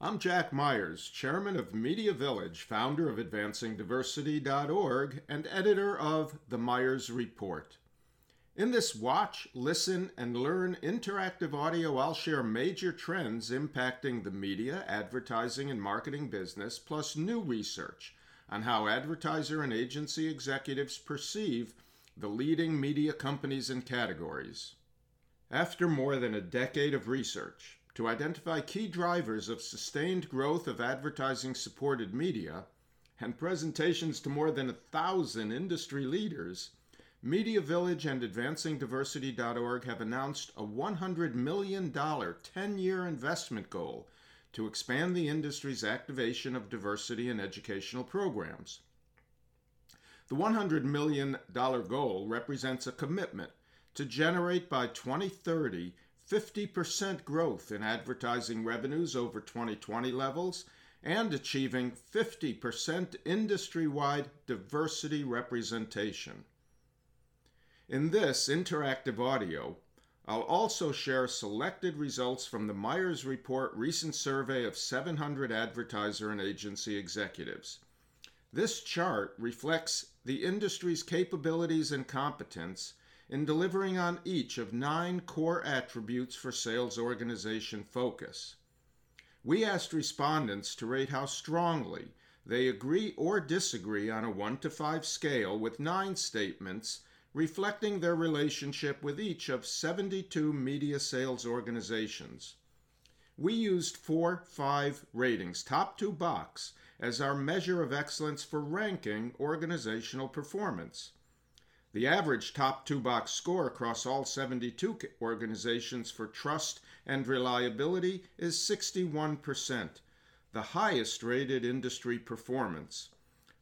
I'm Jack Myers, chairman of Media Village, founder of AdvancingDiversity.org, and editor of The Myers Report. In this watch, listen, and learn interactive audio, I'll share major trends impacting the media, advertising, and marketing business, plus new research on how advertiser and agency executives perceive the leading media companies and categories. After more than a decade of research, to identify key drivers of sustained growth of advertising supported media and presentations to more than a thousand industry leaders, Media Village and AdvancingDiversity.org have announced a $100 million 10 year investment goal to expand the industry's activation of diversity in educational programs. The $100 million goal represents a commitment to generate by 2030 50% growth in advertising revenues over 2020 levels, and achieving 50% industry wide diversity representation. In this interactive audio, I'll also share selected results from the Myers Report recent survey of 700 advertiser and agency executives. This chart reflects the industry's capabilities and competence in delivering on each of nine core attributes for sales organization focus. We asked respondents to rate how strongly they agree or disagree on a 1 to 5 scale with nine statements reflecting their relationship with each of 72 media sales organizations. We used 4 5 ratings, top two box, as our measure of excellence for ranking organizational performance. The average top two box score across all 72 organizations for trust and reliability is 61%, the highest rated industry performance.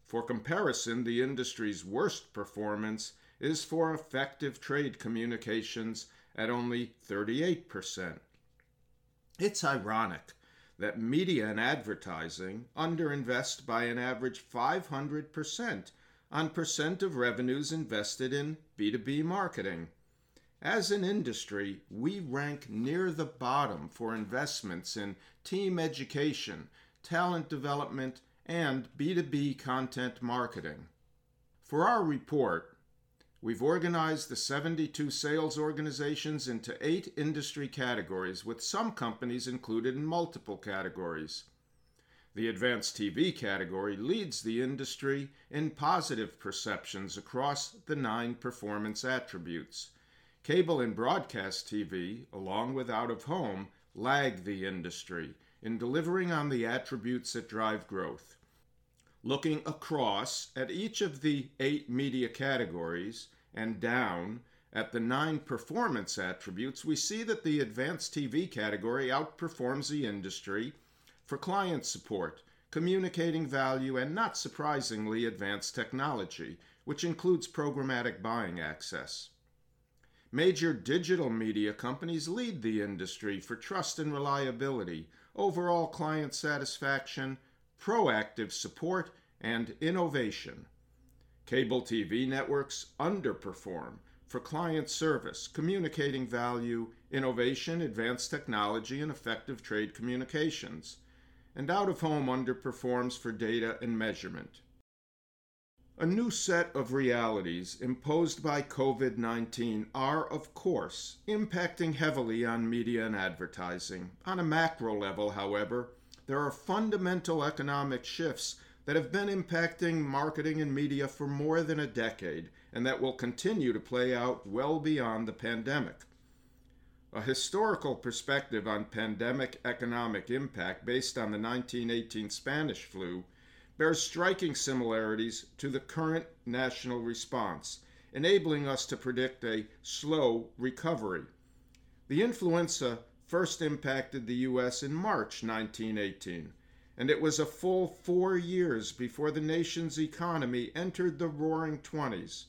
For comparison, the industry's worst performance is for effective trade communications at only 38%. It's ironic that media and advertising underinvest by an average 500% on percent of revenues invested in B2B marketing. As an industry, we rank near the bottom for investments in team education, talent development, and B2B content marketing. For our report, we've organized the 72 sales organizations into eight industry categories, with some companies included in multiple categories. The advanced TV category leads the industry in positive perceptions across the nine performance attributes. Cable and broadcast TV, along with out of home, lag the industry in delivering on the attributes that drive growth. Looking across at each of the eight media categories and down at the nine performance attributes, we see that the advanced TV category outperforms the industry for client support, communicating value, and not surprisingly, advanced technology, which includes programmatic buying access. Major digital media companies lead the industry for trust and reliability, overall client satisfaction, proactive support, and innovation. Cable TV networks underperform for client service, communicating value, innovation, advanced technology, and effective trade communications and out of home underperforms for data and measurement. A new set of realities imposed by COVID 19 are, of course, impacting heavily on media and advertising. On a macro level, however, there are fundamental economic shifts that have been impacting marketing and media for more than a decade and that will continue to play out well beyond the pandemic. A historical perspective on pandemic economic impact based on the 1918 Spanish flu bears striking similarities to the current national response, enabling us to predict a slow recovery. The influenza first impacted the U.S. in March 1918, and it was a full four years before the nation's economy entered the roaring 20s.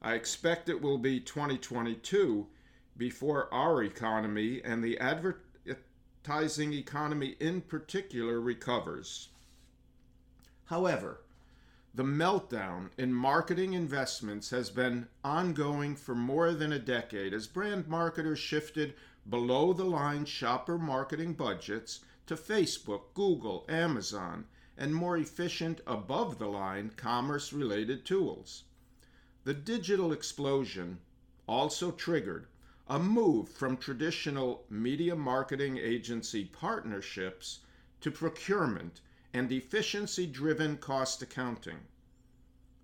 I expect it will be 2022 before our economy and the advertising economy in particular recovers. However, the meltdown in marketing investments has been ongoing for more than a decade as brand marketers shifted below the line shopper marketing budgets to Facebook, Google, Amazon, and more efficient above the line commerce related tools. The digital explosion also triggered a move from traditional media marketing agency partnerships to procurement and efficiency driven cost accounting.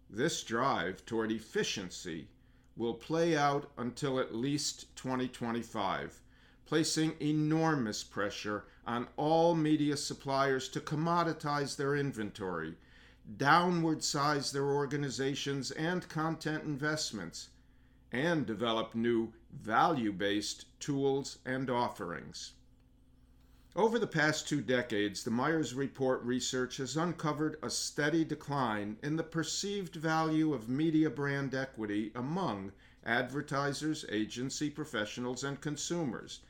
This drive toward efficiency will play out until at least 2025, placing enormous pressure on all media suppliers to commoditize their inventory, downward size their organizations and content investments, and develop new value based tools and offerings. Over the past two decades, the Myers Report research has uncovered a steady decline in the perceived value of media brand equity among advertisers, agency professionals, and consumers.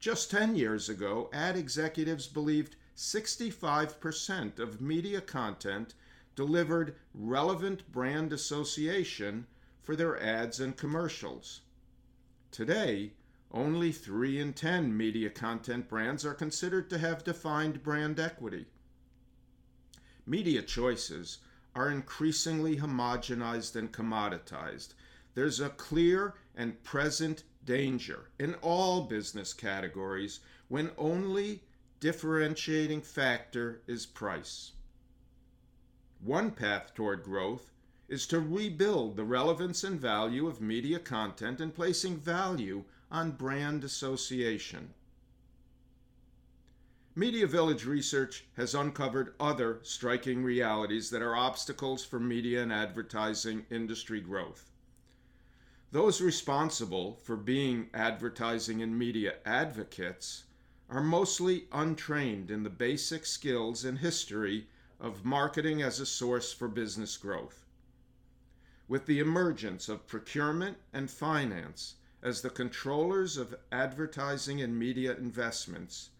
Just 10 years ago, ad executives believed 65% of media content delivered relevant brand association for their ads and commercials. Today, only 3 in 10 media content brands are considered to have defined brand equity. Media choices are increasingly homogenized and commoditized. There's a clear and present danger in all business categories when only differentiating factor is price. One path toward growth is to rebuild the relevance and value of media content and placing value on brand association. Media Village research has uncovered other striking realities that are obstacles for media and advertising industry growth. Those responsible for being advertising and media advocates are mostly untrained in the basic skills and history of marketing as a source for business growth. With the emergence of procurement and finance, as the controllers of advertising and media investments,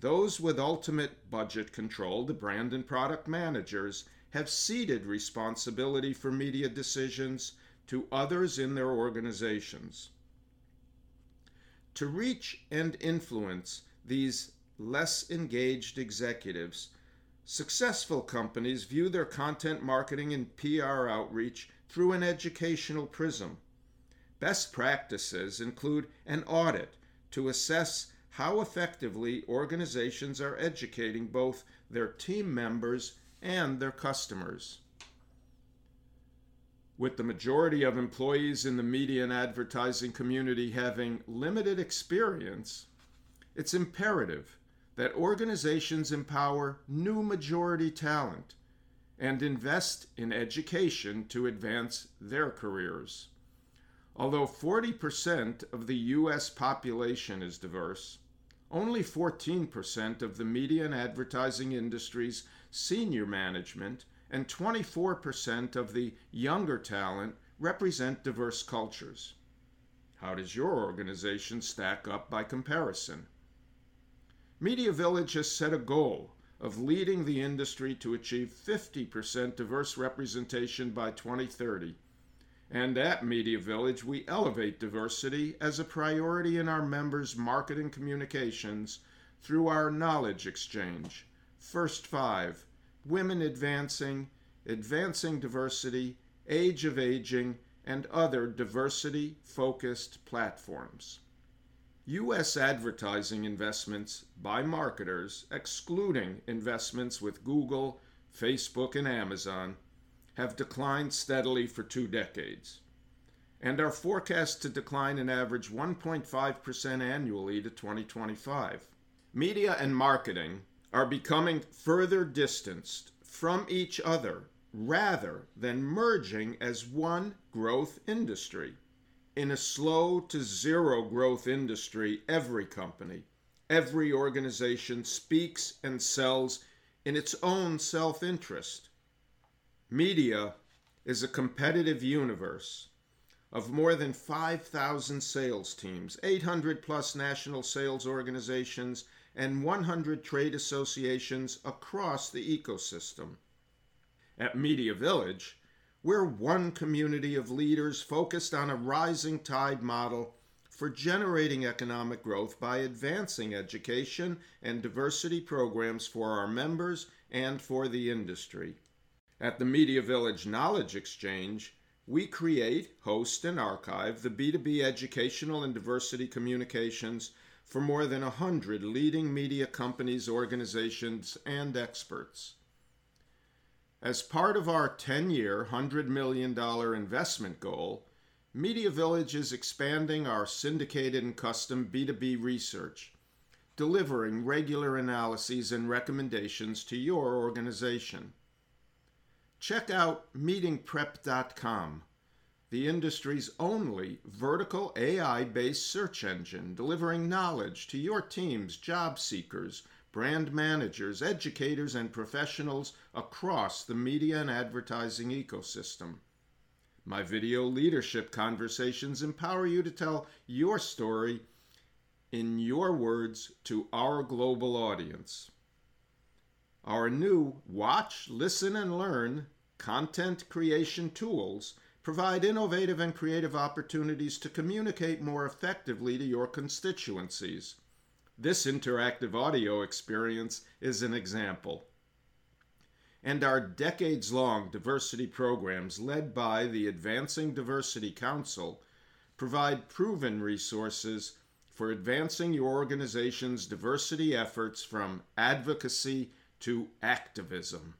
those with ultimate budget control, the brand and product managers, have ceded responsibility for media decisions to others in their organizations. To reach and influence these less engaged executives, successful companies view their content marketing and PR outreach through an educational prism. Best practices include an audit to assess how effectively organizations are educating both their team members and their customers. With the majority of employees in the media and advertising community having limited experience, it's imperative that organizations empower new majority talent and invest in education to advance their careers. Although 40% of the U.S. population is diverse, only 14% of the media and advertising industry's senior management and 24% of the younger talent represent diverse cultures. How does your organization stack up by comparison? Media Village has set a goal of leading the industry to achieve 50% diverse representation by 2030 and at Media Village, we elevate diversity as a priority in our members' marketing communications through our knowledge exchange. First five Women Advancing, Advancing Diversity, Age of Aging, and other diversity focused platforms. U.S. advertising investments by marketers, excluding investments with Google, Facebook, and Amazon, have declined steadily for two decades and are forecast to decline an average 1.5% annually to 2025. Media and marketing are becoming further distanced from each other rather than merging as one growth industry. In a slow to zero growth industry, every company, every organization speaks and sells in its own self interest Media is a competitive universe of more than 5,000 sales teams, 800 plus national sales organizations, and 100 trade associations across the ecosystem. At Media Village, we're one community of leaders focused on a rising tide model for generating economic growth by advancing education and diversity programs for our members and for the industry. At the Media Village Knowledge Exchange, we create, host, and archive the B2B educational and diversity communications for more than 100 leading media companies, organizations, and experts. As part of our 10 year, $100 million investment goal, Media Village is expanding our syndicated and custom B2B research, delivering regular analyses and recommendations to your organization. Check out meetingprep.com, the industry's only vertical AI based search engine delivering knowledge to your team's job seekers, brand managers, educators, and professionals across the media and advertising ecosystem. My video leadership conversations empower you to tell your story in your words to our global audience. Our new Watch, Listen, and Learn content creation tools provide innovative and creative opportunities to communicate more effectively to your constituencies. This interactive audio experience is an example and our decades long diversity programs led by the Advancing Diversity Council provide proven resources for advancing your organization's diversity efforts from advocacy to activism.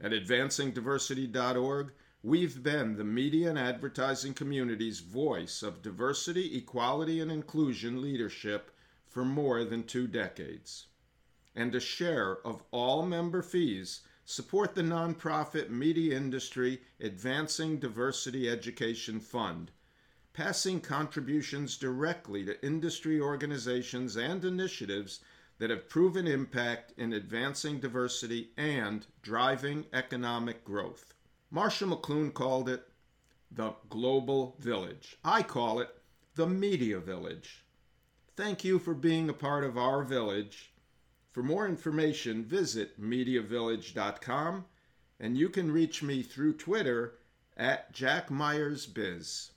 At advancingdiversity.org, we've been the media and advertising community's voice of diversity, equality, and inclusion leadership for more than two decades and a share of all member fees support the nonprofit Media Industry Advancing Diversity Education Fund, passing contributions directly to industry organizations and initiatives that have proven impact in advancing diversity and driving economic growth. Marshall McLuhan called it the Global Village. I call it the Media Village. Thank you for being a part of our village for more information, visit MediaVillage.com and you can reach me through Twitter at Jack Myers Biz.